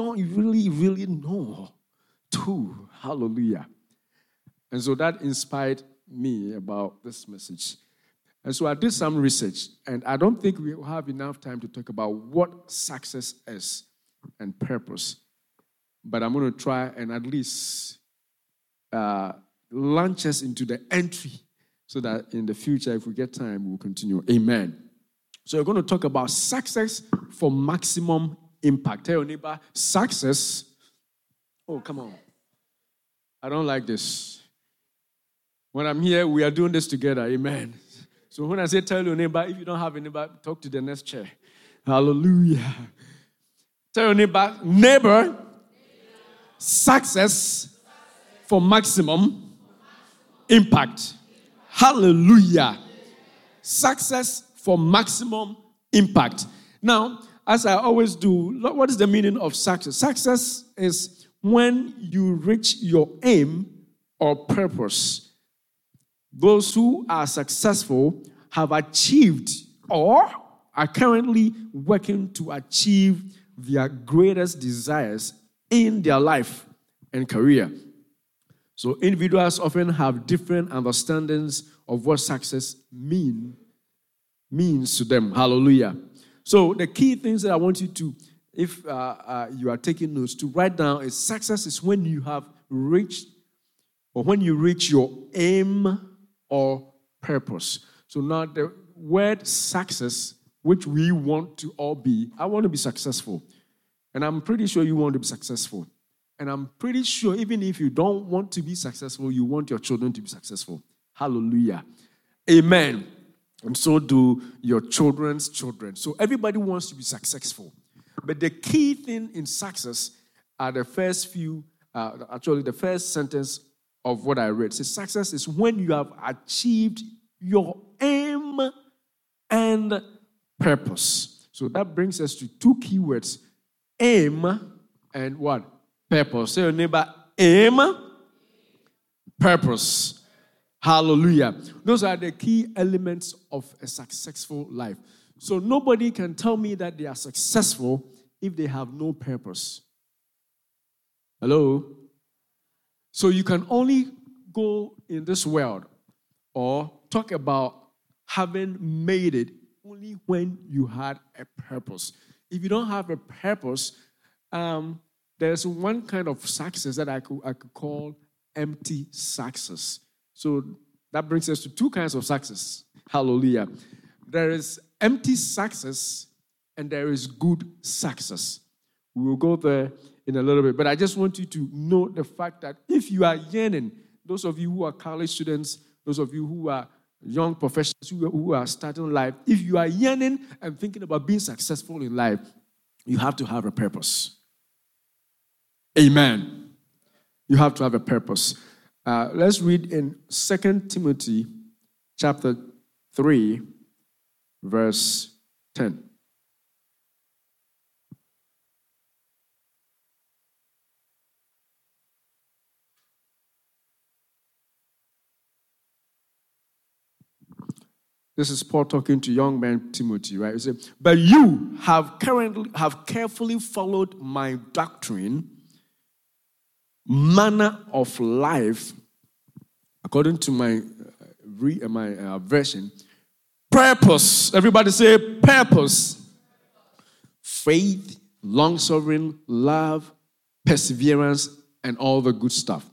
don't really, really know too. Hallelujah. And so that inspired me about this message. And so I did some research, and I don't think we have enough time to talk about what success is and purpose. But I'm going to try and at least uh, launch us into the entry so that in the future, if we get time, we'll continue. Amen. So we're going to talk about success for maximum impact. Tell your neighbor, success. Oh, come on. I don't like this. When I'm here, we are doing this together. Amen. So when I say tell your neighbor, if you don't have a neighbor, talk to the next chair. Hallelujah. Tell your neighbor, neighbor, success for maximum impact. Hallelujah. Success for maximum impact. Now, as I always do, what is the meaning of success? Success is when you reach your aim or purpose. Those who are successful have achieved or are currently working to achieve their greatest desires in their life and career. So individuals often have different understandings of what success mean means to them. Hallelujah. So the key things that I want you to, if uh, uh, you are taking notes, to write down is success is when you have reached or when you reach your aim or purpose. So now the word success, which we want to all be, I want to be successful. And I'm pretty sure you want to be successful. And I'm pretty sure even if you don't want to be successful, you want your children to be successful. Hallelujah. Amen. And so do your children's children. So everybody wants to be successful. But the key thing in success are the first few, uh, actually, the first sentence of what I read. says success is when you have achieved your aim and purpose. So that brings us to two keywords aim and what? Purpose. Say your neighbor, aim, purpose. Hallelujah. Those are the key elements of a successful life. So nobody can tell me that they are successful if they have no purpose. Hello? So you can only go in this world or talk about having made it only when you had a purpose. If you don't have a purpose, um, there's one kind of success that I could, I could call empty success. So that brings us to two kinds of success. Hallelujah. There is empty success and there is good success. We will go there in a little bit, but I just want you to know the fact that if you are yearning, those of you who are college students, those of you who are young professionals who are starting life, if you are yearning and thinking about being successful in life, you have to have a purpose. Amen. You have to have a purpose. Uh, let's read in Second Timothy chapter 3, verse 10. This is Paul talking to young man Timothy, right? He said, But you have currently have carefully followed my doctrine manner of life, according to my uh, uh, my uh, version, purpose. Everybody say purpose. Faith, long suffering, love, perseverance, and all the good stuff.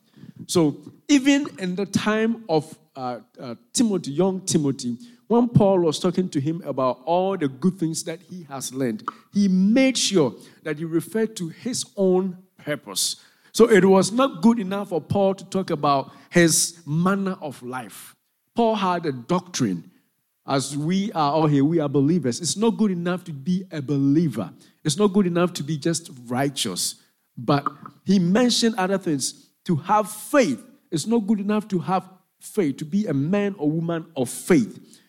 So even in the time of uh, uh, Timothy, young Timothy, when Paul was talking to him about all the good things that he has learned, he made sure that he referred to his own purpose. So it was not good enough for Paul to talk about his manner of life. Paul had a doctrine. As we are all here, we are believers. It's not good enough to be a believer, it's not good enough to be just righteous. But he mentioned other things. To have faith, it's not good enough to have faith, to be a man or woman of faith.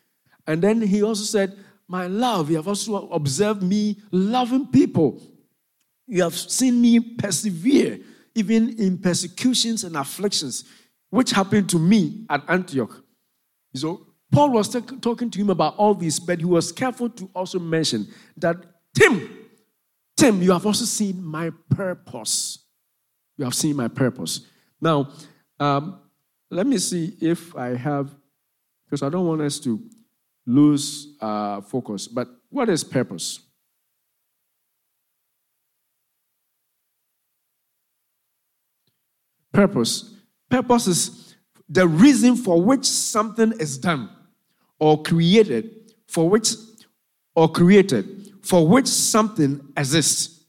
And then he also said, My love, you have also observed me loving people. You have seen me persevere even in persecutions and afflictions, which happened to me at Antioch. So Paul was t- talking to him about all this, but he was careful to also mention that Tim, Tim, you have also seen my purpose. You have seen my purpose. Now, um, let me see if I have, because I don't want us to lose uh, focus. But what is purpose? Purpose. Purpose is the reason for which something is done or created, for which or created, for which something exists.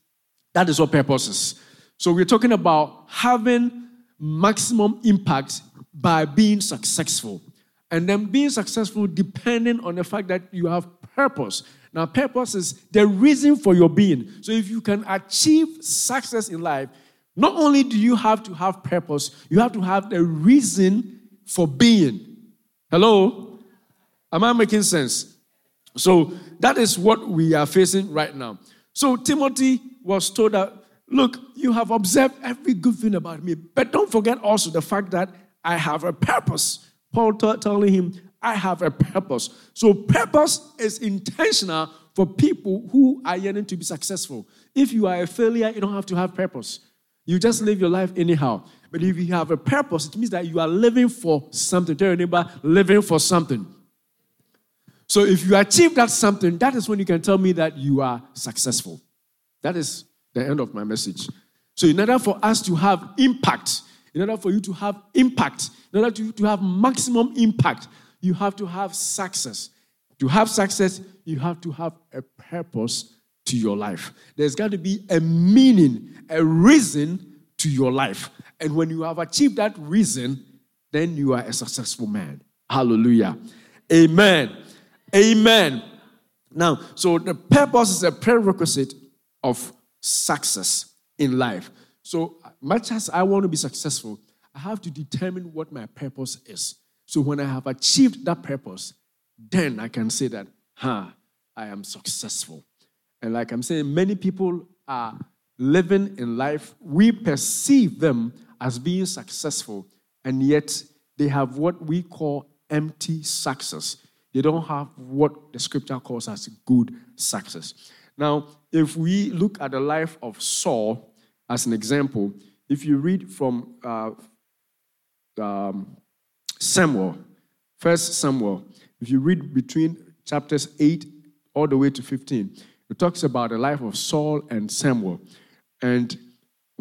That is what purpose is. So we're talking about having maximum impact by being successful. And then being successful depending on the fact that you have purpose. Now, purpose is the reason for your being. So, if you can achieve success in life, not only do you have to have purpose, you have to have the reason for being. Hello? Am I making sense? So, that is what we are facing right now. So, Timothy was told that, look, you have observed every good thing about me, but don't forget also the fact that I have a purpose. Paul t- telling him, I have a purpose. So, purpose is intentional for people who are yearning to be successful. If you are a failure, you don't have to have purpose. You just live your life anyhow. But if you have a purpose, it means that you are living for something. Tell your neighbor, living for something. So if you achieve that something, that is when you can tell me that you are successful. That is the end of my message. So, in order for us to have impact, in order for you to have impact, in order to, to have maximum impact, you have to have success. To have success, you have to have a purpose to your life. There's got to be a meaning, a reason to your life. And when you have achieved that reason, then you are a successful man. Hallelujah. Amen. Amen. Now, so the purpose is a prerequisite of success in life. So, much as I want to be successful, I have to determine what my purpose is. So, when I have achieved that purpose, then I can say that, huh, I am successful. And like I'm saying, many people are living in life, we perceive them as being successful, and yet they have what we call empty success. They don't have what the scripture calls as good success. Now, if we look at the life of Saul as an example, if you read from uh, um, Samuel, First Samuel, if you read between chapters 8 all the way to 15, it talks about the life of Saul and Samuel. And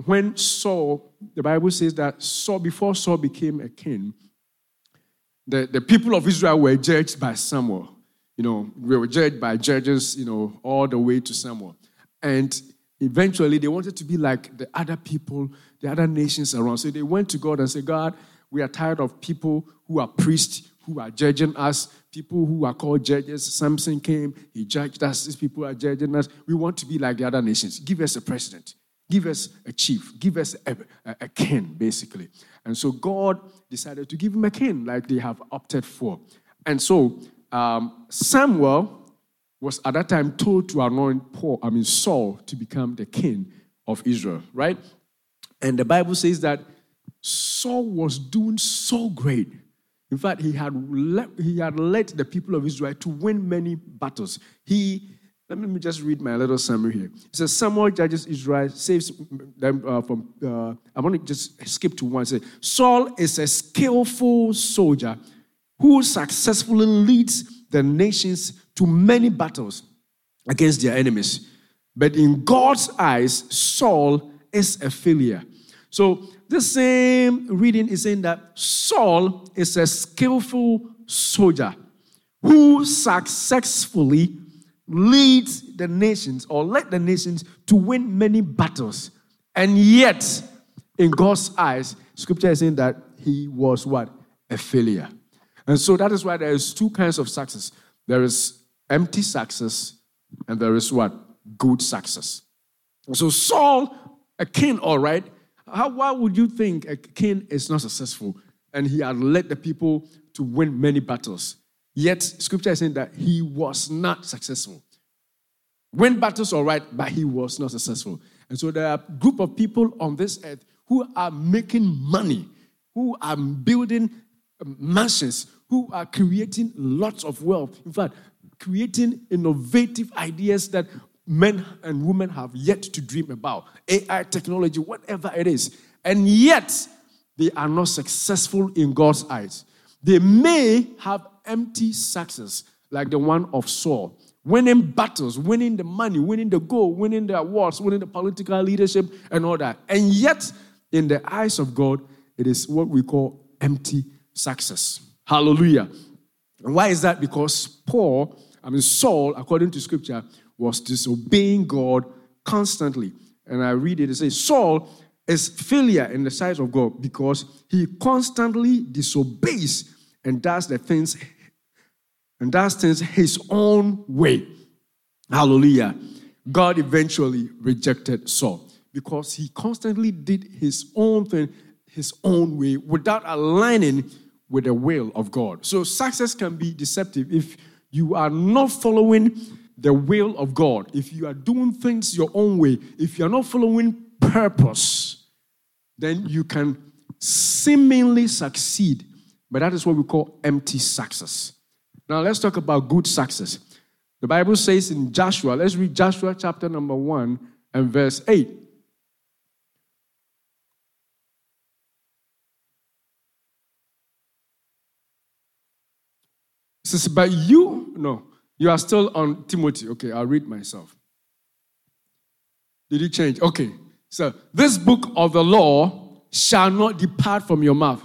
when Saul, the Bible says that Saul, before Saul became a king, the, the people of Israel were judged by Samuel. You know, we were judged by judges, you know, all the way to Samuel. And eventually they wanted to be like the other people, the other nations around. So they went to God and said, God, we are tired of people who are priests, who are judging us, people who are called judges. Samson came, he judged us. These people are judging us. We want to be like the other nations. Give us a president, give us a chief, give us a, a, a king, basically. And so God decided to give him a king, like they have opted for. And so um, Samuel was at that time told to anoint Paul, I mean Saul, to become the king of Israel, right? And the Bible says that Saul was doing so great. In fact, he had, le- he had led the people of Israel to win many battles. He, let me just read my little summary here. It says, Samuel judges Israel, saves them uh, from, uh, I want to just skip to one. It says, Saul is a skillful soldier who successfully leads the nations to many battles against their enemies. But in God's eyes, Saul is a failure. So the same reading is saying that Saul is a skillful soldier who successfully leads the nations or led the nations to win many battles. And yet, in God's eyes, scripture is saying that he was what? A failure. And so that is why there is two kinds of success. There is empty success, and there is what? Good success. So Saul, a king, all right, how, why would you think a king is not successful and he had led the people to win many battles? Yet, scripture is saying that he was not successful. Win battles, all right, but he was not successful. And so there are a group of people on this earth who are making money, who are building um, mansions, who are creating lots of wealth. In fact, creating innovative ideas that men and women have yet to dream about AI technology, whatever it is. And yet, they are not successful in God's eyes. They may have empty success, like the one of Saul, winning battles, winning the money, winning the gold, winning the awards, winning the political leadership, and all that. And yet, in the eyes of God, it is what we call empty success. Hallelujah. And why is that? Because Paul, I mean, Saul, according to scripture, was disobeying God constantly. And I read it, it says, Saul is failure in the sight of God because he constantly disobeys and does the things and does things his own way. Hallelujah. God eventually rejected Saul because he constantly did his own thing his own way without aligning with the will of God. So success can be deceptive if you are not following the will of God, if you are doing things your own way, if you're not following purpose, then you can seemingly succeed. But that is what we call empty success. Now let's talk about good success. The Bible says in Joshua, let's read Joshua chapter number 1 and verse 8. It says, But you, no, you are still on Timothy. Okay, I'll read myself. Did you change? Okay. So, this book of the law shall not depart from your mouth,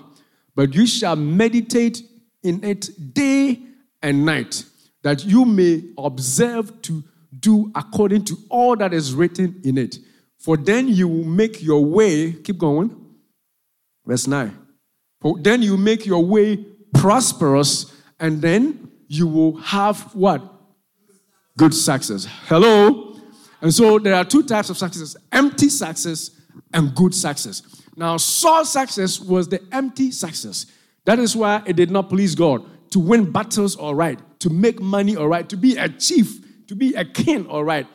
but you shall meditate in it day and night, that you may observe to do according to all that is written in it. For then you will make your way, keep going, verse 9. For then you make your way prosperous and then you will have what? Good success. Hello? And so there are two types of success empty success and good success. Now, Saul's success was the empty success. That is why it did not please God to win battles, all right, to make money, all right, to be a chief, to be a king, all right.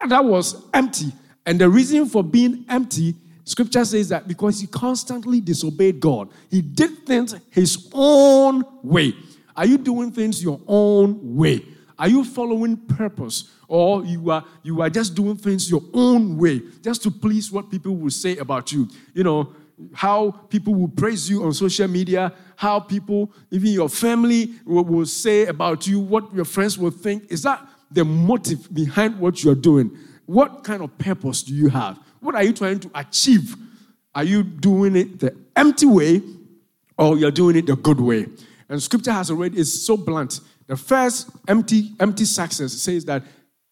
And that was empty. And the reason for being empty, scripture says that because he constantly disobeyed God, he did things his own way. Are you doing things your own way? Are you following purpose? Or you are you are just doing things your own way, just to please what people will say about you. You know, how people will praise you on social media, how people, even your family, will, will say about you, what your friends will think. Is that the motive behind what you're doing? What kind of purpose do you have? What are you trying to achieve? Are you doing it the empty way or you're doing it the good way? And scripture has already is so blunt. The first empty, empty success says that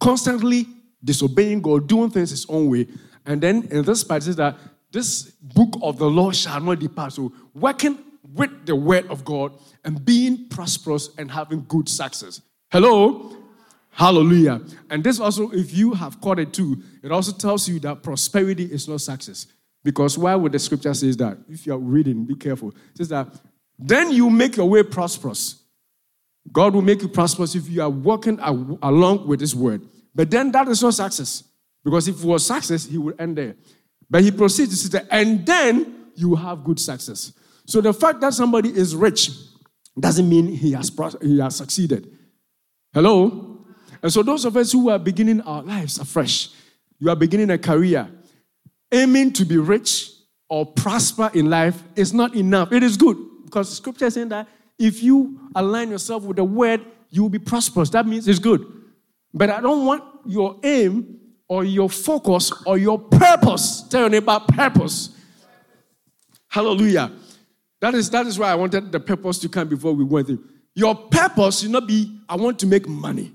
constantly disobeying God, doing things his own way. And then in this part says that this book of the law shall not depart. So working with the word of God and being prosperous and having good success. Hello? Hallelujah. And this also, if you have caught it too, it also tells you that prosperity is not success. Because why would the scripture says that? If you're reading, be careful. It says that then you make your way prosperous. God will make you prosperous if you are walking along with His word. But then that is not success. Because if it was success, He would end there. But He proceeds to say, and then you have good success. So the fact that somebody is rich doesn't mean he has, he has succeeded. Hello? And so those of us who are beginning our lives afresh, you are beginning a career, aiming to be rich or prosper in life is not enough. It is good because scripture is saying that if you align yourself with the word, you will be prosperous. That means it's good. But I don't want your aim or your focus or your purpose. Tell your neighbor purpose. Hallelujah. That is, that is why I wanted the purpose to come before we went through. Your purpose should not be, I want to make money.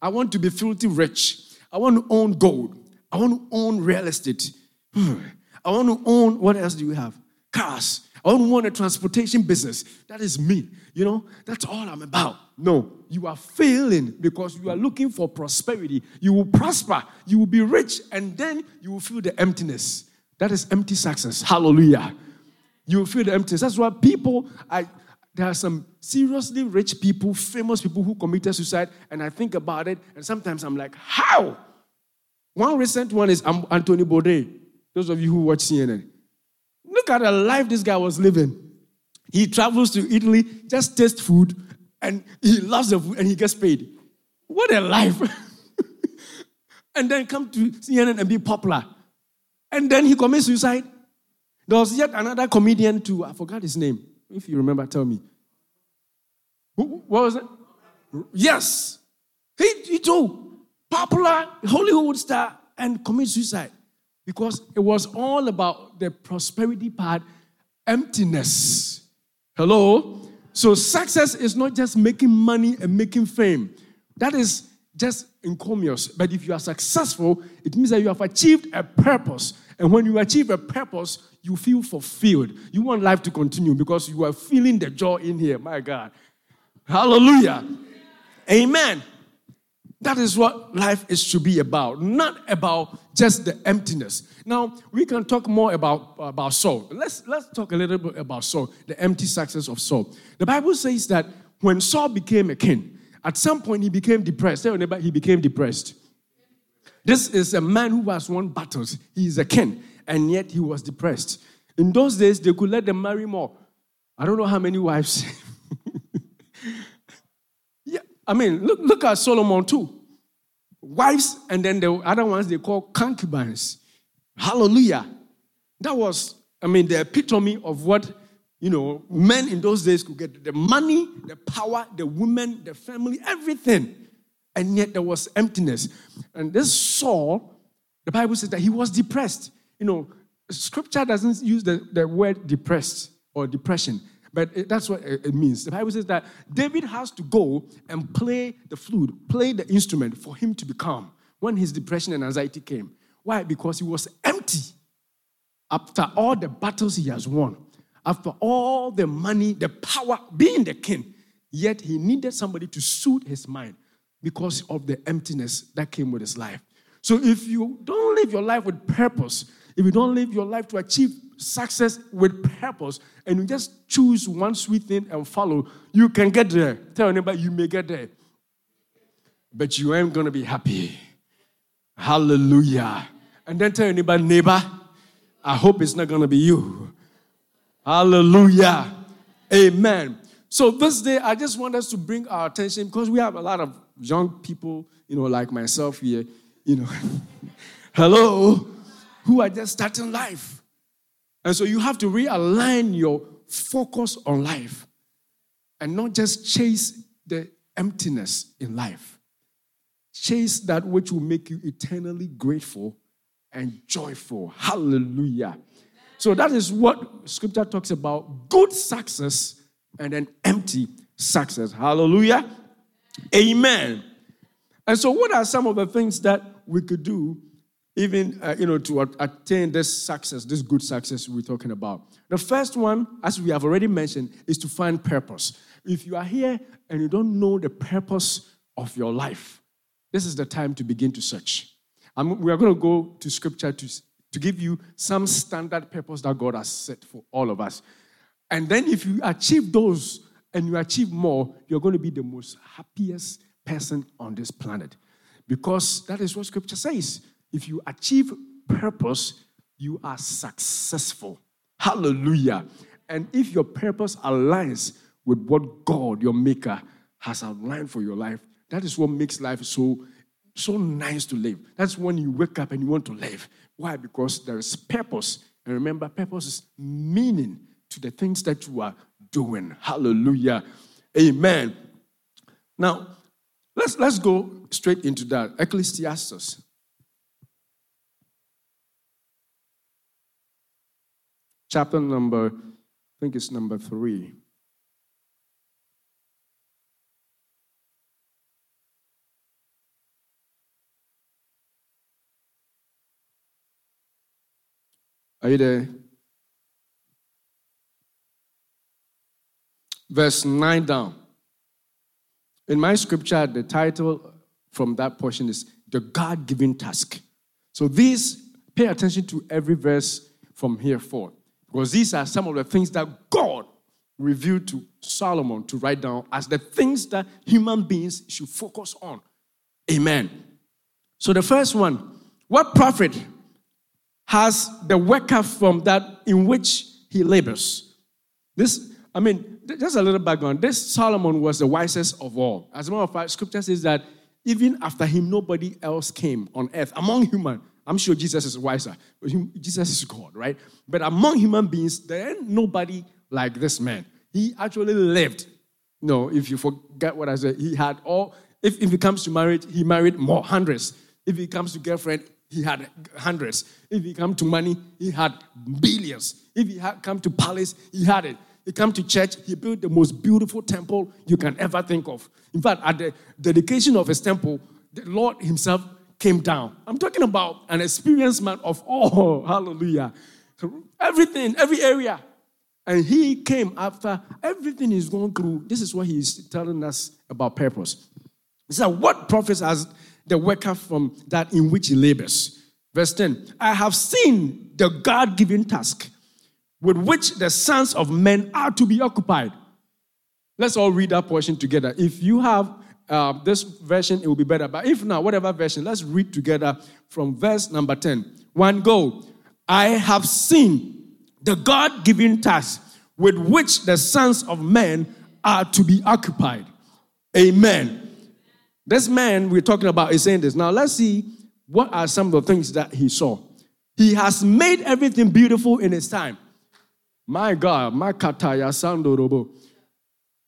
I want to be filthy rich. I want to own gold. I want to own real estate. I want to own, what else do you have? Cars. I don't want a transportation business. That is me. You know, that's all I'm about. No, you are failing because you are looking for prosperity. You will prosper, you will be rich, and then you will feel the emptiness. That is empty success. Hallelujah. You will feel the emptiness. That's why people, I there are some seriously rich people, famous people who committed suicide, and I think about it, and sometimes I'm like, how? One recent one is Anthony Bourdain. Those of you who watch CNN. Look at the life this guy was living. He travels to Italy, just taste food, and he loves the food and he gets paid. What a life! and then come to CNN and be popular. And then he commits suicide. There was yet another comedian too. I forgot his name. If you remember, tell me. Who, what was it? Yes. He, he too, popular Hollywood star and commit suicide because it was all about the prosperity part, emptiness. Hello? So success is not just making money and making fame. That is just encomious. But if you are successful, it means that you have achieved a purpose. And when you achieve a purpose, you feel fulfilled. You want life to continue because you are feeling the joy in here. My God. Hallelujah. Amen. That is what life is to be about, not about just the emptiness. Now, we can talk more about, about Saul. Let's, let's talk a little bit about Saul, the empty success of Saul. The Bible says that when Saul became a king, at some point he became depressed. Tell neighbor, he became depressed. This is a man who has won battles. He is a king, and yet he was depressed. In those days, they could let them marry more. I don't know how many wives. I mean, look, look at Solomon too. Wives, and then the other ones they call concubines. Hallelujah. That was, I mean, the epitome of what you know, men in those days could get the money, the power, the women, the family, everything. And yet there was emptiness. And this Saul, the Bible says that he was depressed. You know, scripture doesn't use the, the word depressed or depression, but it, that's what it means. The Bible says that David has to go and play the flute, play the instrument for him to be calm when his depression and anxiety came. Why? Because he was empty after all the battles he has won after all the money, the power, being the king, yet he needed somebody to soothe his mind because of the emptiness that came with his life. So if you don't live your life with purpose, if you don't live your life to achieve success with purpose, and you just choose one sweet thing and follow, you can get there. Tell anybody you may get there. But you ain't gonna be happy. Hallelujah. And then tell anybody, neighbor, I hope it's not gonna be you. Hallelujah. Amen. So this day, I just want us to bring our attention because we have a lot of young people, you know, like myself here, you know, hello, who are just starting life. And so you have to realign your focus on life and not just chase the emptiness in life. Chase that which will make you eternally grateful and joyful. Hallelujah. So that is what scripture talks about good success and then empty success. Hallelujah. Amen. And so, what are some of the things that we could do, even uh, you know, to attain this success, this good success we're talking about? The first one, as we have already mentioned, is to find purpose. If you are here and you don't know the purpose of your life, this is the time to begin to search. I'm, we are going to go to scripture to to give you some standard purpose that God has set for all of us. And then if you achieve those and you achieve more, you're going to be the most happiest person on this planet. Because that is what scripture says. If you achieve purpose, you are successful. Hallelujah. And if your purpose aligns with what God, your maker, has outlined for your life, that is what makes life so so nice to live. That's when you wake up and you want to live. Why? Because there is purpose. And remember, purpose is meaning to the things that you are doing. Hallelujah. Amen. Now, let's, let's go straight into that. Ecclesiastes. Chapter number, I think it's number three. Are you there? Verse 9 down. In my scripture, the title from that portion is The God given task. So, these, pay attention to every verse from here forward, because these are some of the things that God revealed to Solomon to write down as the things that human beings should focus on. Amen. So, the first one, what profit has the worker from that in which he labors. This, I mean, just a little background. This Solomon was the wisest of all. As a matter of fact, scripture says that even after him, nobody else came on earth among human. I'm sure Jesus is wiser, but uh, Jesus is God, right? But among human beings, there ain't nobody like this man. He actually lived. No, if you forget what I said, he had all. If, if it comes to marriage, he married more hundreds. If it comes to girlfriend, he had hundreds. If it come to money, he had billions. If he had come to palace, he had it. He come to church, he built the most beautiful temple you can ever think of. In fact, at the dedication of his temple, the Lord himself came down. I'm talking about an experienced man of all. Hallelujah. Everything, every area. And he came after everything he's through. This is what he's telling us about purpose. He said, What profits has the worker from that in which he labors? Verse 10 I have seen the God given task with which the sons of men are to be occupied. Let's all read that portion together. If you have uh, this version, it will be better. But if not, whatever version, let's read together from verse number 10. One go. I have seen the God given task with which the sons of men are to be occupied. Amen. This man we're talking about is saying this. Now let's see what are some of the things that he saw. He has made everything beautiful in his time. My God, my kataya sandorobo.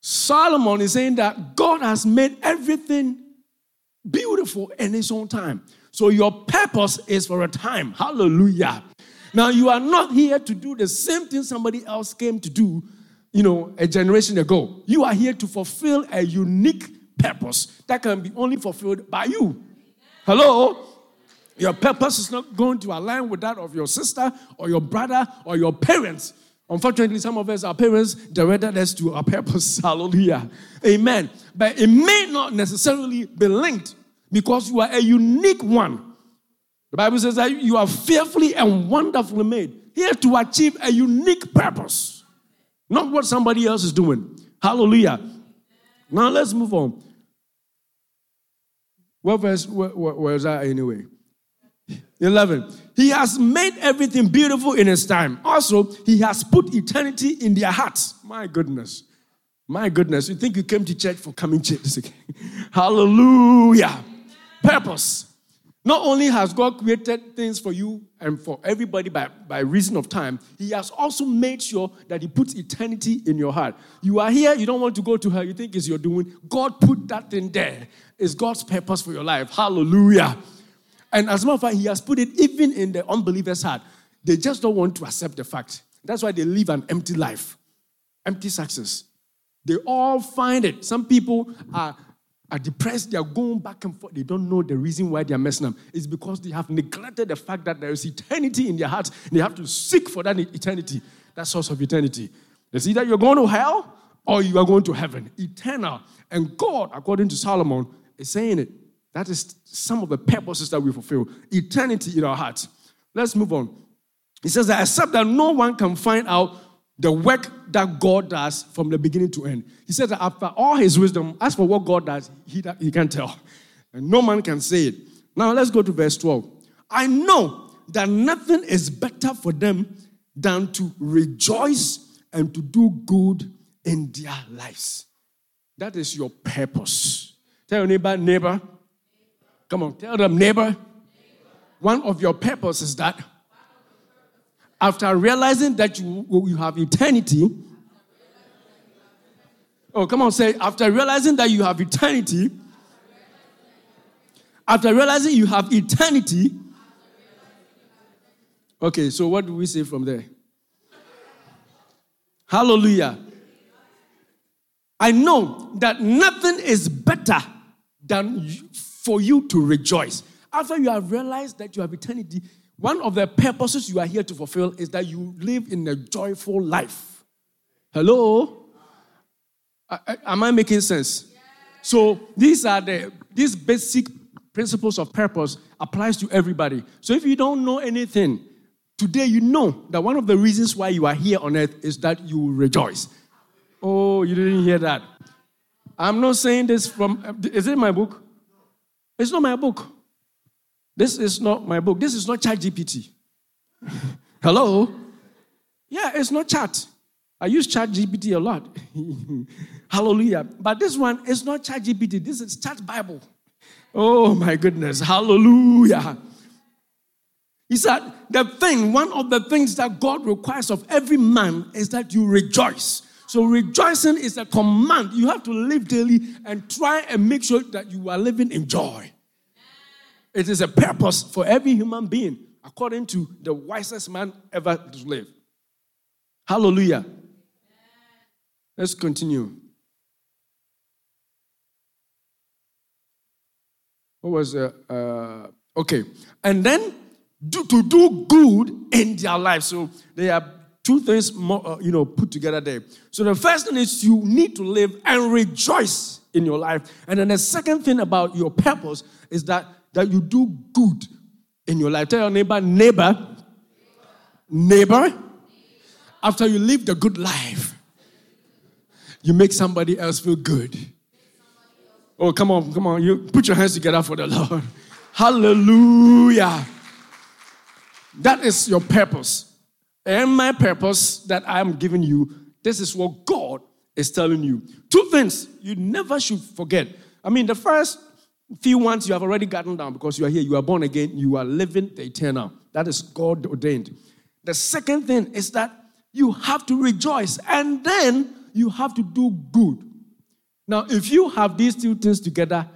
Solomon is saying that God has made everything beautiful in his own time. So your purpose is for a time. Hallelujah. Now you are not here to do the same thing somebody else came to do, you know, a generation ago. You are here to fulfill a unique purpose that can be only fulfilled by you. Hello? Your purpose is not going to align with that of your sister or your brother or your parents. Unfortunately, some of us, our parents directed us to our purpose. Hallelujah. Amen. But it may not necessarily be linked because you are a unique one. The Bible says that you are fearfully and wonderfully made, here to achieve a unique purpose, not what somebody else is doing. Hallelujah. Now let's move on. What verse is that anyway? 11. He has made everything beautiful in his time. Also, he has put eternity in their hearts. My goodness. My goodness. You think you came to church for coming church? Hallelujah. Purpose. Not only has God created things for you and for everybody by, by reason of time, He has also made sure that He puts eternity in your heart. You are here, you don't want to go to her, you think it's your doing. God put that thing there. It's God's purpose for your life. Hallelujah. And as a matter of fact, he has put it even in the unbeliever's heart. They just don't want to accept the fact. That's why they live an empty life, empty success. They all find it. Some people are, are depressed, they are going back and forth. They don't know the reason why they are messing up. It's because they have neglected the fact that there is eternity in their hearts. They have to seek for that eternity, that source of eternity. It's either you're going to hell or you are going to heaven, eternal. And God, according to Solomon, is saying it. That is some of the purposes that we fulfill. Eternity in our hearts. Let's move on. He says that except that no one can find out the work that God does from the beginning to end. He says that after all his wisdom, as for what God does, he, he can tell. And no man can say it. Now let's go to verse 12. I know that nothing is better for them than to rejoice and to do good in their lives. That is your purpose. Tell your neighbor, neighbor, Come on, tell them, neighbor. One of your purposes is that after realizing that you, you have eternity, oh, come on, say, after realizing that you have eternity, after realizing you have eternity, okay, so what do we say from there? Hallelujah. I know that nothing is better than for you to rejoice. After you have realized that you have eternity, one of the purposes you are here to fulfill is that you live in a joyful life. Hello? I, I, am I making sense? So these are the these basic principles of purpose applies to everybody. So if you don't know anything, today you know that one of the reasons why you are here on earth is that you rejoice. Oh, you didn't hear that. I'm not saying this from is it my book? It's not my book. This is not my book. This is not Chat GPT. Hello? Yeah, it's not chat. I use Chat GPT a lot. Hallelujah. But this one is not Chat GPT. This is Chat Bible. Oh my goodness. Hallelujah. He said, the thing, one of the things that God requires of every man is that you rejoice. So, rejoicing is a command. You have to live daily and try and make sure that you are living in joy. It is a purpose for every human being, according to the wisest man ever to live. Hallelujah. Let's continue. What was uh, uh okay? And then do, to do good in their life. So they are two things more, uh, you know, put together there. So the first thing is you need to live and rejoice in your life. And then the second thing about your purpose is that, that you do good in your life. Tell your neighbor, neighbor, neighbor, after you live the good life, you make somebody else feel good. Oh, come on, come on. You put your hands together for the Lord. Hallelujah. That is your purpose. And my purpose that I am giving you, this is what God is telling you. Two things you never should forget. I mean, the first few ones you have already gotten down because you are here, you are born again, you are living the eternal. That is God ordained. The second thing is that you have to rejoice and then you have to do good. Now, if you have these two things together,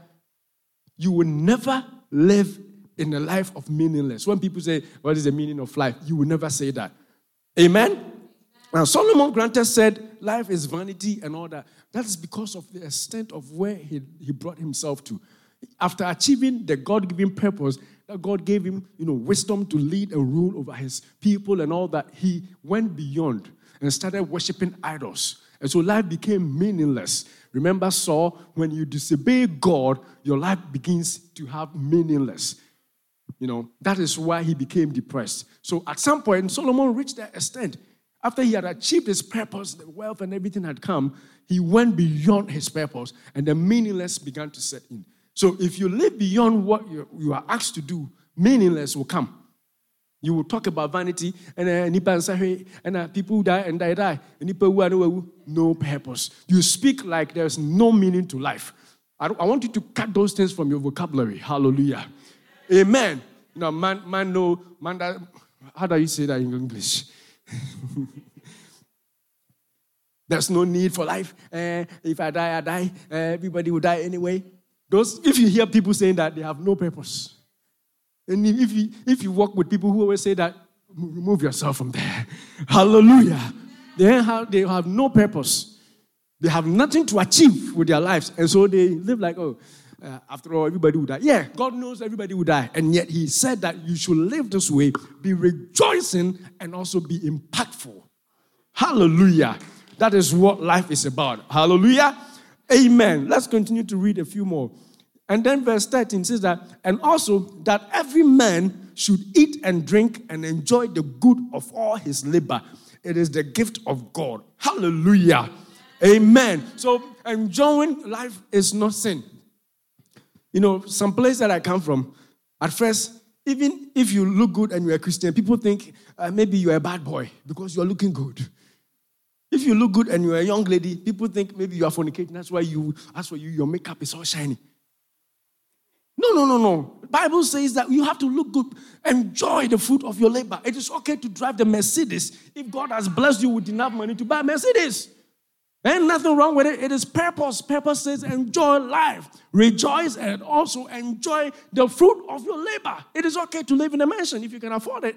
you will never live in a life of meaningless. When people say, What is the meaning of life? You will never say that. Amen? Now, Solomon granted said, Life is vanity and all that. That is because of the extent of where he, he brought himself to. After achieving the God given purpose, that God gave him, you know, wisdom to lead and rule over his people and all that, he went beyond and started worshiping idols. And so life became meaningless. Remember, Saul, when you disobey God, your life begins to have meaningless. You know, that is why he became depressed. So at some point, Solomon reached that extent. After he had achieved his purpose, the wealth and everything had come, he went beyond his purpose and the meaningless began to set in. So if you live beyond what you are asked to do, meaningless will come. You will talk about vanity and uh, uh, people die and die die. And people who are no purpose. You speak like there's no meaning to life. I, I want you to cut those things from your vocabulary. Hallelujah. Amen. Know, man, man, no, man, that, how do you say that in English? There's no need for life. Uh, if I die, I die. Uh, everybody will die anyway. Those, if you hear people saying that, they have no purpose. And if you, if you work with people who always say that, remove yourself from there. Hallelujah. They have, they have no purpose. They have nothing to achieve with their lives. And so they live like, oh, uh, after all, everybody will die. Yeah, God knows everybody will die. And yet He said that you should live this way, be rejoicing, and also be impactful. Hallelujah. That is what life is about. Hallelujah. Amen. Let's continue to read a few more. And then verse 13 says that, and also that every man should eat and drink and enjoy the good of all his labor. It is the gift of God. Hallelujah. Amen. So enjoying life is not sin. You know, some place that I come from, at first, even if you look good and you're a Christian, people think uh, maybe you're a bad boy because you're looking good. If you look good and you're a young lady, people think maybe you are fornicating. That's why you, as for you, your makeup is all shiny. No, no, no, no. The Bible says that you have to look good, enjoy the fruit of your labor. It is okay to drive the Mercedes if God has blessed you with enough money to buy Mercedes. Ain't nothing wrong with it. It is purpose. Purpose says enjoy life, rejoice, and also enjoy the fruit of your labor. It is okay to live in a mansion if you can afford it.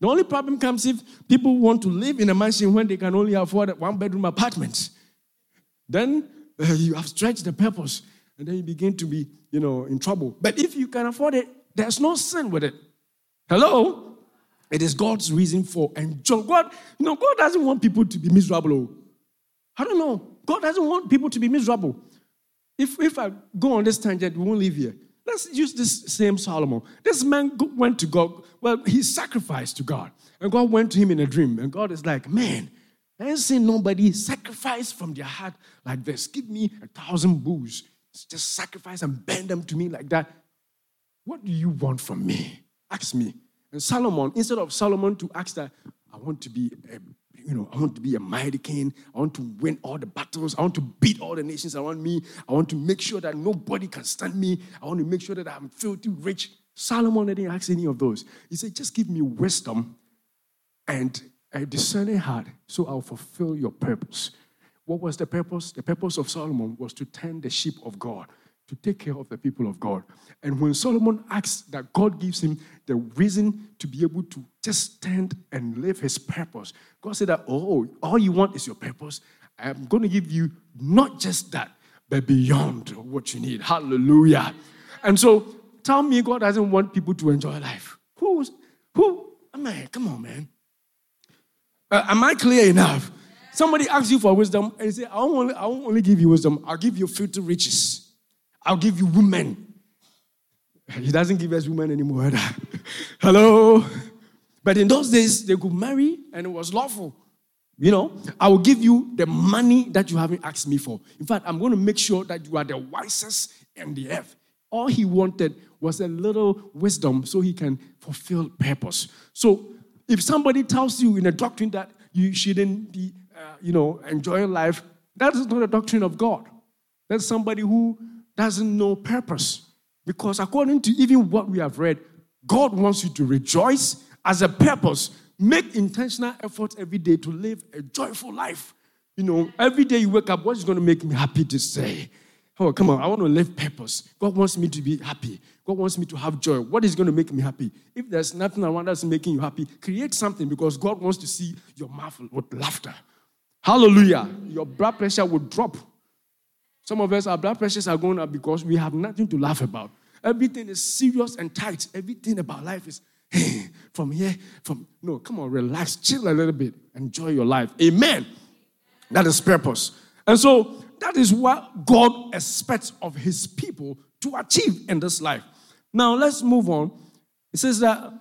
The only problem comes if people want to live in a mansion when they can only afford a one bedroom apartment. Then uh, you have stretched the purpose, and then you begin to be, you know, in trouble. But if you can afford it, there's no sin with it. Hello? It is God's reason for enjoy. God, you know, God doesn't want people to be miserable. I don't know. God doesn't want people to be miserable. If, if I go on this tangent, we won't live here. Let's use this same Solomon. This man went to God. Well, he sacrificed to God. And God went to him in a dream. And God is like, man, I ain't seen nobody sacrifice from their heart like this. Give me a thousand bulls. Just sacrifice and bend them to me like that. What do you want from me? Ask me. And Solomon, instead of Solomon to ask that, I want to be a you know, I want to be a mighty king. I want to win all the battles. I want to beat all the nations around me. I want to make sure that nobody can stand me. I want to make sure that I'm filthy rich. Solomon didn't ask any of those. He said, just give me wisdom and a discerning heart so I'll fulfill your purpose. What was the purpose? The purpose of Solomon was to tend the sheep of God, to take care of the people of God. And when Solomon asks that God gives him the reason to be able to just stand and live his purpose, God said that, oh, all you want is your purpose. I'm going to give you not just that, but beyond what you need. Hallelujah. And so tell me God doesn't want people to enjoy life. Who's, who? Man, come on, man. Uh, am I clear enough? Somebody asks you for wisdom and you say, I won't, only, I won't only give you wisdom, I'll give you filthy riches. I'll give you women. He doesn't give us women anymore. Hello? But in those days, they could marry and it was lawful. You know, I will give you the money that you haven't asked me for. In fact, I'm going to make sure that you are the wisest in the earth. All he wanted was a little wisdom so he can fulfill purpose. So if somebody tells you in a doctrine that you shouldn't be uh, you know, enjoying life, that is not a doctrine of God. That's somebody who doesn't know purpose. Because according to even what we have read, God wants you to rejoice as a purpose. Make intentional efforts every day to live a joyful life. You know, every day you wake up, what is going to make me happy to say? Oh, come on, I want to live purpose. God wants me to be happy. God wants me to have joy. What is going to make me happy? If there's nothing around that's making you happy, create something because God wants to see your mouth with laughter. Hallelujah. Your blood pressure will drop. Some of us, our blood pressures are going up because we have nothing to laugh about. Everything is serious and tight. Everything about life is from here, from no, come on, relax, chill a little bit, enjoy your life. Amen. That is purpose. And so that is what God expects of his people to achieve in this life. Now let's move on. It says that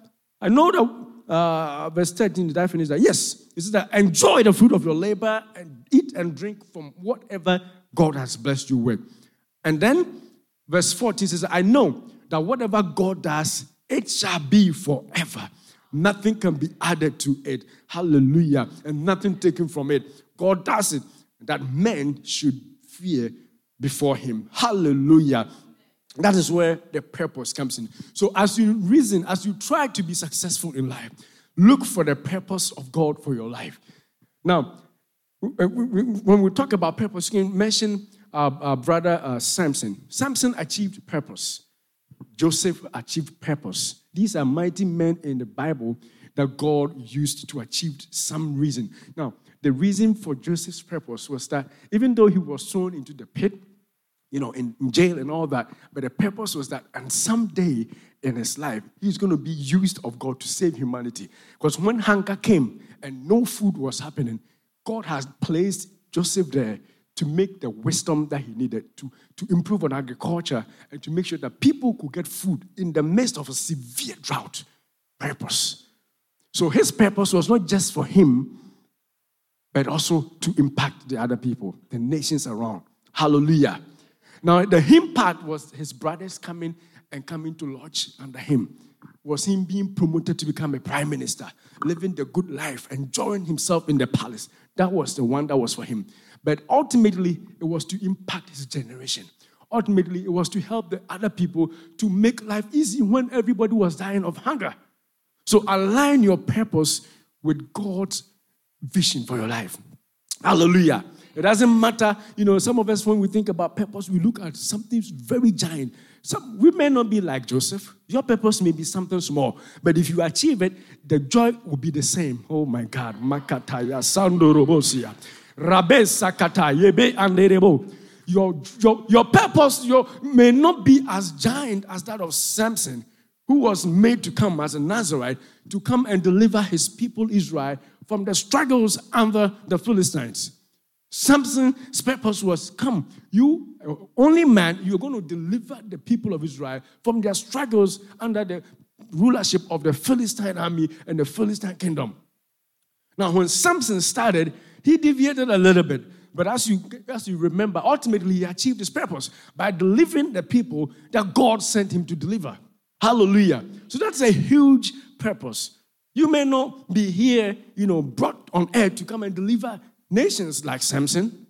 I know that uh, verse 13, did I finish that? Yes. It says that enjoy the fruit of your labor and eat and drink from whatever God has blessed you with. And then verse 14 says, I know that whatever God does, it shall be forever. Nothing can be added to it. Hallelujah. And nothing taken from it. God does it that men should fear before him. Hallelujah. That is where the purpose comes in. So, as you reason, as you try to be successful in life, look for the purpose of God for your life. Now, when we talk about purpose, you can mention our, our brother uh, Samson. Samson achieved purpose. Joseph achieved purpose. These are mighty men in the Bible that God used to achieve some reason. Now, the reason for Joseph's purpose was that even though he was thrown into the pit, you know, in, in jail and all that. But the purpose was that, and someday in his life, he's going to be used of God to save humanity. Because when hunger came and no food was happening, God has placed Joseph there to make the wisdom that he needed to, to improve on agriculture and to make sure that people could get food in the midst of a severe drought. Purpose. So his purpose was not just for him, but also to impact the other people, the nations around. Hallelujah. Now, the him part was his brothers coming and coming to lodge under him. Was him being promoted to become a prime minister, living the good life, enjoying himself in the palace. That was the one that was for him. But ultimately, it was to impact his generation. Ultimately, it was to help the other people to make life easy when everybody was dying of hunger. So align your purpose with God's vision for your life. Hallelujah. It doesn't matter, you know, some of us, when we think about purpose, we look at something very giant. Some, we may not be like Joseph. Your purpose may be something small, but if you achieve it, the joy will be the same. Oh my God. Makataya Sandorobosia. Sakata Yebe Anderebo. Your, your, your purpose your, may not be as giant as that of Samson, who was made to come as a Nazarite to come and deliver his people Israel from the struggles under the Philistines. Samson's purpose was come, you, only man, you're going to deliver the people of Israel from their struggles under the rulership of the Philistine army and the Philistine kingdom. Now, when Samson started, he deviated a little bit. But as you, as you remember, ultimately he achieved his purpose by delivering the people that God sent him to deliver. Hallelujah. So that's a huge purpose. You may not be here, you know, brought on earth to come and deliver nations like Samson.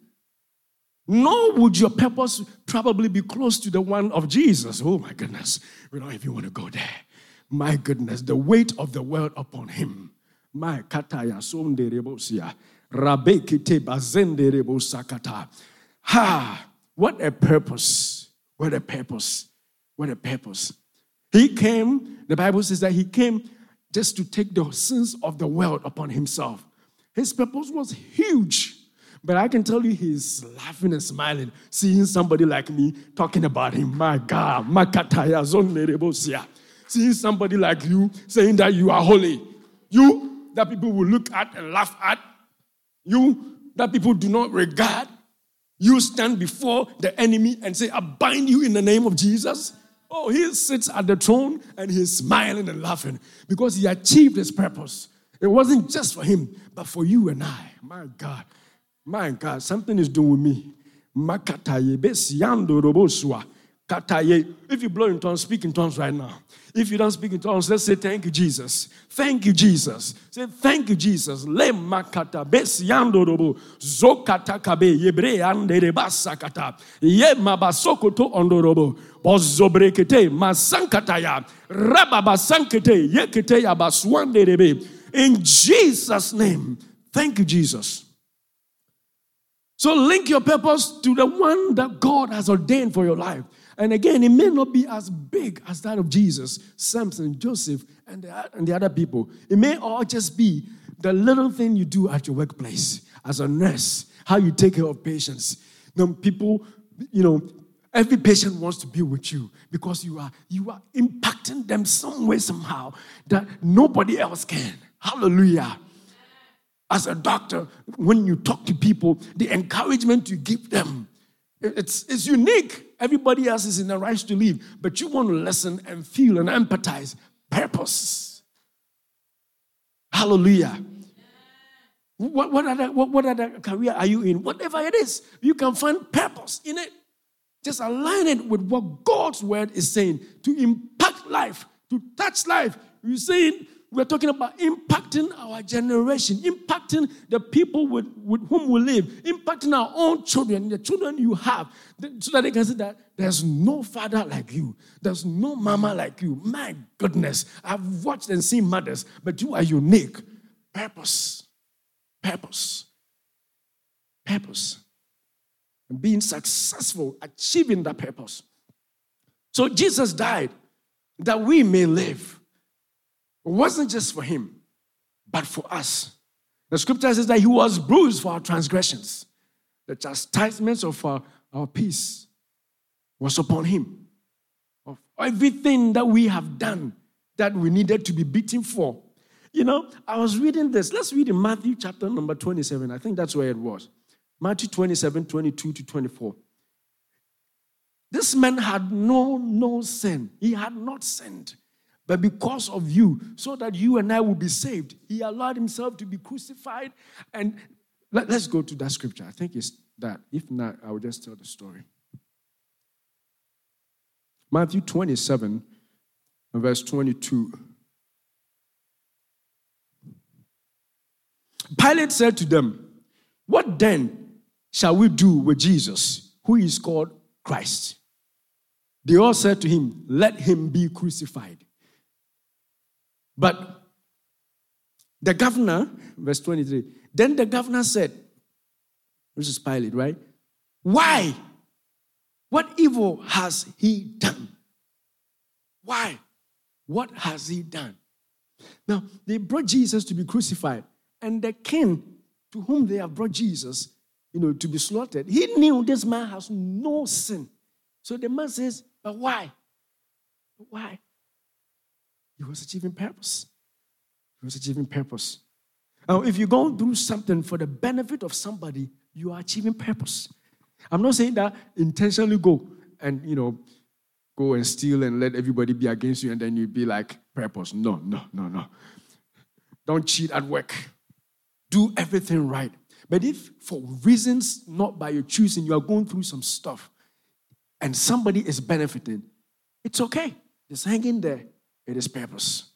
Nor would your purpose probably be close to the one of Jesus. Oh my goodness. We don't even want to go there. My goodness, the weight of the world upon him. My kataya. Rabekite bazenderebo sakata. Ha! What a purpose. What a purpose. What a purpose. He came, the Bible says that he came just to take the sins of the world upon himself. His purpose was huge. But I can tell you he's laughing and smiling, seeing somebody like me talking about him. My God, Makataya Zonerebosia. Seeing somebody like you saying that you are holy. You that people will look at and laugh at. You that people do not regard. You stand before the enemy and say, I bind you in the name of Jesus. Oh, he sits at the throne and he's smiling and laughing because he achieved his purpose. It wasn't just for him, but for you and I. My God. My God, something is doing with me. If you blow in tongues, speak in tongues right now. If you don't speak in tongues, let's say thank you, Jesus. Thank you, Jesus. Say thank you, Jesus. Le makata besiando robo zokata kabe yebre ande basakata ye mabasokoto ondorobo bozobrekete masankataya rababasankete yekete yabaswande rebe. In Jesus' name, thank you, Jesus. So link your purpose to the one that God has ordained for your life. And again, it may not be as big as that of Jesus, Samson, Joseph, and the, and the other people. It may all just be the little thing you do at your workplace as a nurse, how you take care of patients. Know, people, you know, every patient wants to be with you because you are you are impacting them some way, somehow that nobody else can. Hallelujah as a doctor, when you talk to people, the encouragement you give them, it's, it's unique. Everybody else is in the right to live, but you want to listen and feel and empathize. Purpose. Hallelujah. What, what, other, what, what other career are you in? Whatever it is, you can find purpose in it. Just align it with what God's word is saying to impact life, to touch life. You're saying we're talking about impacting our generation, impacting the people with, with whom we live, impacting our own children, the children you have, so that they can see that there's no father like you, there's no mama like you. My goodness, I've watched and seen mothers, but you are unique. Purpose, purpose, purpose. And being successful, achieving that purpose. So Jesus died that we may live. It wasn't just for him, but for us. The scripture says that he was bruised for our transgressions. The chastisements of our, our peace was upon him. Of everything that we have done that we needed to be beaten for. You know, I was reading this. Let's read in Matthew chapter number 27. I think that's where it was. Matthew 27, 22 to 24. This man had no, no sin. He had not sinned. But because of you, so that you and I will be saved, he allowed himself to be crucified. And let, us go to that scripture. I think it's that. If not, I will just tell the story. Matthew 27, verse 22. Pilate said to them, What then shall we do with Jesus, who is called Christ? They all said to him, Let him be crucified. But the governor, verse 23, then the governor said, this is Pilate, right? Why? What evil has he done? Why? What has he done? Now, they brought Jesus to be crucified, and the king to whom they have brought Jesus, you know, to be slaughtered, he knew this man has no sin. So the man says, But why? Why? He was achieving purpose. He was achieving purpose. Now, if you're going do something for the benefit of somebody, you are achieving purpose. I'm not saying that intentionally go and, you know, go and steal and let everybody be against you and then you be like, purpose. No, no, no, no. Don't cheat at work. Do everything right. But if for reasons not by your choosing, you are going through some stuff and somebody is benefiting, it's okay. Just hang in there. It is purpose.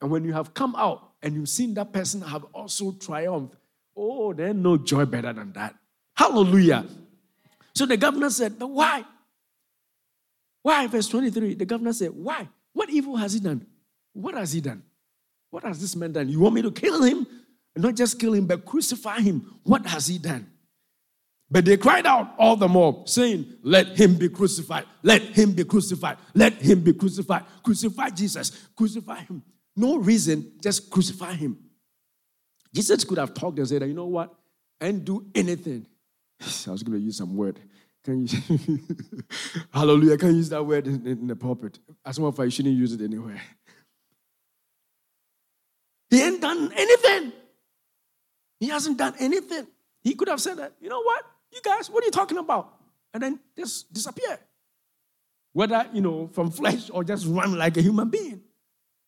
And when you have come out and you've seen that person have also triumphed, oh, there's no joy better than that. Hallelujah. So the governor said, But why? Why? Verse 23, the governor said, Why? What evil has he done? What has he done? What has this man done? You want me to kill him? And not just kill him, but crucify him. What has he done? But they cried out all the more, saying, Let him be crucified. Let him be crucified. Let him be crucified. Crucify Jesus. Crucify him. No reason, just crucify him. Jesus could have talked and said, You know what? And do anything. I was going to use some word. Can you? Hallelujah. I can use that word in, in the pulpit. As a matter of fact, you shouldn't use it anywhere. He ain't done anything. He hasn't done anything. He could have said that, you know what? You guys, what are you talking about? And then just disappear. Whether, you know, from flesh or just run like a human being.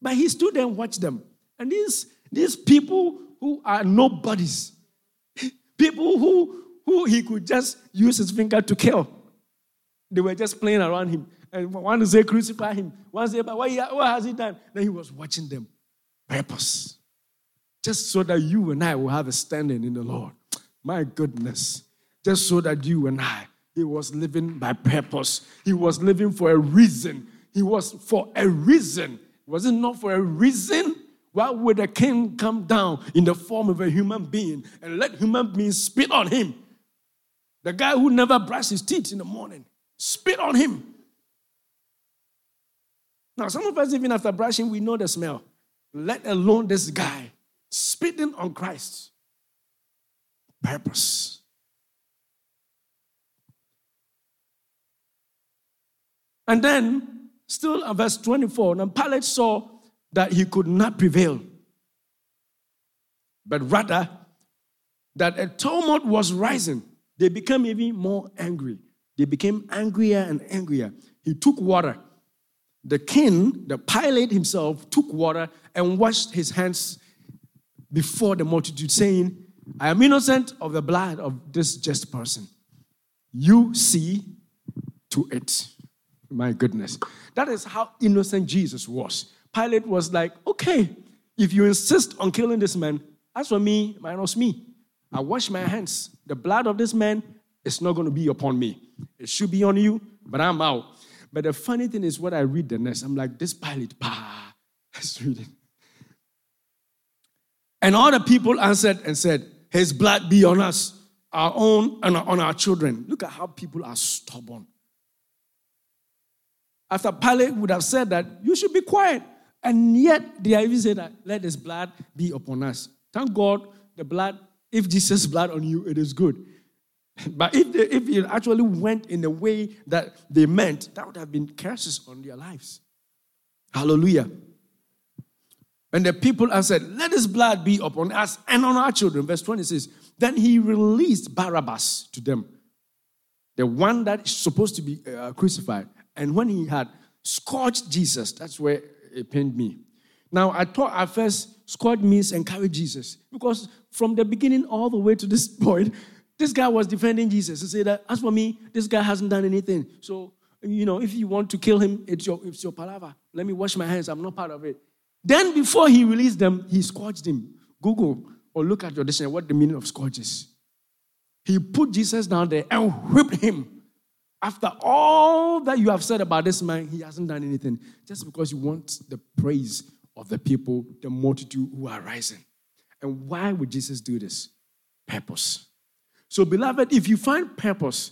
But he stood and watched them. And these, these people who are nobodies, people who who he could just use his finger to kill. They were just playing around him. And one to say, crucify him. One say, but what, what has he done? Then he was watching them. Purpose. Just so that you and I will have a standing in the Lord. My goodness. Just so that you and I, he was living by purpose. He was living for a reason. He was for a reason. Was it not for a reason? Why would a king come down in the form of a human being and let human beings spit on him? The guy who never brushed his teeth in the morning, spit on him. Now, some of us, even after brushing, we know the smell, let alone this guy spitting on Christ. Purpose. And then, still at verse 24, now Pilate saw that he could not prevail, but rather that a tumult was rising they became even more angry. They became angrier and angrier. He took water. The king, the Pilate himself, took water and washed his hands before the multitude, saying, I am innocent of the blood of this just person. You see to it. My goodness. That is how innocent Jesus was. Pilate was like, okay, if you insist on killing this man, as for me, minus me. I wash my hands. The blood of this man is not going to be upon me. It should be on you, but I'm out. But the funny thing is, what I read the next, I'm like, this Pilate, bah, let's read it. And all the people answered and said, His blood be on us, our own, and on our children. Look at how people are stubborn. After Pilate would have said that, you should be quiet. And yet they even said that, let his blood be upon us. Thank God the blood if Jesus' blood on you, it is good. But if, they, if it actually went in the way that they meant, that would have been curses on their lives. Hallelujah. And the people answered, Let his blood be upon us and on our children. Verse 20 says, Then he released Barabbas to them, the one that is supposed to be uh, crucified. And when he had scourged Jesus, that's where it pained me. Now, I thought at first, scourge means encourage Jesus. Because from the beginning all the way to this point, this guy was defending Jesus. He said that, as for me, this guy hasn't done anything. So, you know, if you want to kill him, it's your, it's your palaver. Let me wash my hands. I'm not part of it. Then, before he released them, he scourged him. Google or look at your dictionary what the meaning of scourge is. He put Jesus down there and whipped him. After all that you have said about this man, he hasn't done anything. Just because you want the praise of the people, the multitude who are rising. And why would Jesus do this? Purpose. So, beloved, if you find purpose,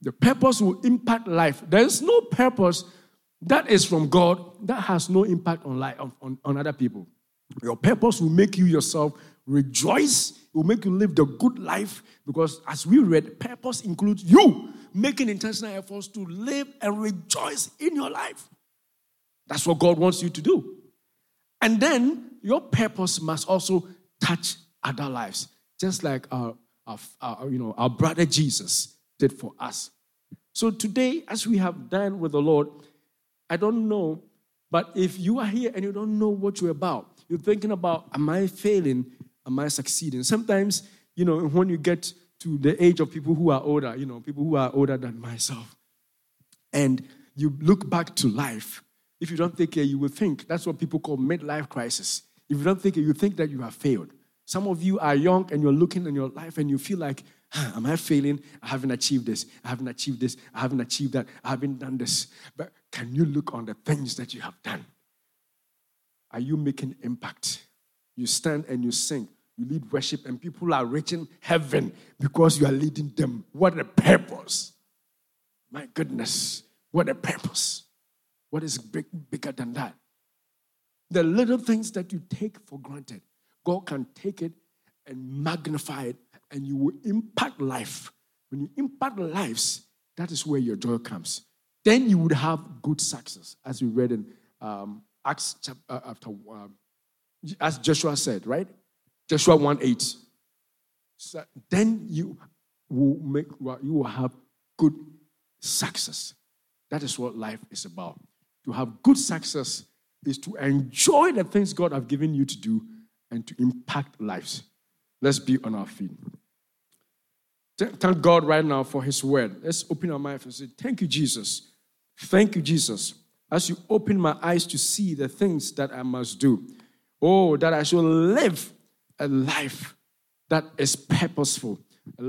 the purpose will impact life. There is no purpose that is from God that has no impact on life on, on other people. Your purpose will make you yourself rejoice. It will make you live the good life because, as we read, purpose includes you making intentional efforts to live and rejoice in your life. That's what God wants you to do. And then your purpose must also touch other lives, just like our, our, our, you know, our brother Jesus did for us. So today, as we have done with the Lord, I don't know, but if you are here and you don't know what you're about, you're thinking about, am I failing? Am I succeeding? Sometimes, you know, when you get to the age of people who are older, you know, people who are older than myself, and you look back to life, if you don't take care, you will think that's what people call midlife crisis If you don't think it, you think that you have failed. Some of you are young and you're looking in your life and you feel like, am I failing? I haven't achieved this. I haven't achieved this. I haven't achieved that. I haven't done this. But can you look on the things that you have done? Are you making impact? You stand and you sing. You lead worship, and people are reaching heaven because you are leading them. What a purpose! My goodness, what a purpose! What is big, bigger than that? The little things that you take for granted, God can take it and magnify it, and you will impact life. When you impact lives, that is where your joy comes. Then you would have good success, as we read in um, Acts chapter uh, after, um, as Joshua said, right? Joshua 1 8. So then you will make you will have good success. That is what life is about. To have good success is to enjoy the things God have given you to do and to impact lives. Let's be on our feet. Thank God right now for His word. Let's open our mouth and say, Thank you, Jesus. Thank you, Jesus. As you open my eyes to see the things that I must do. Oh, that I shall live a life that is purposeful,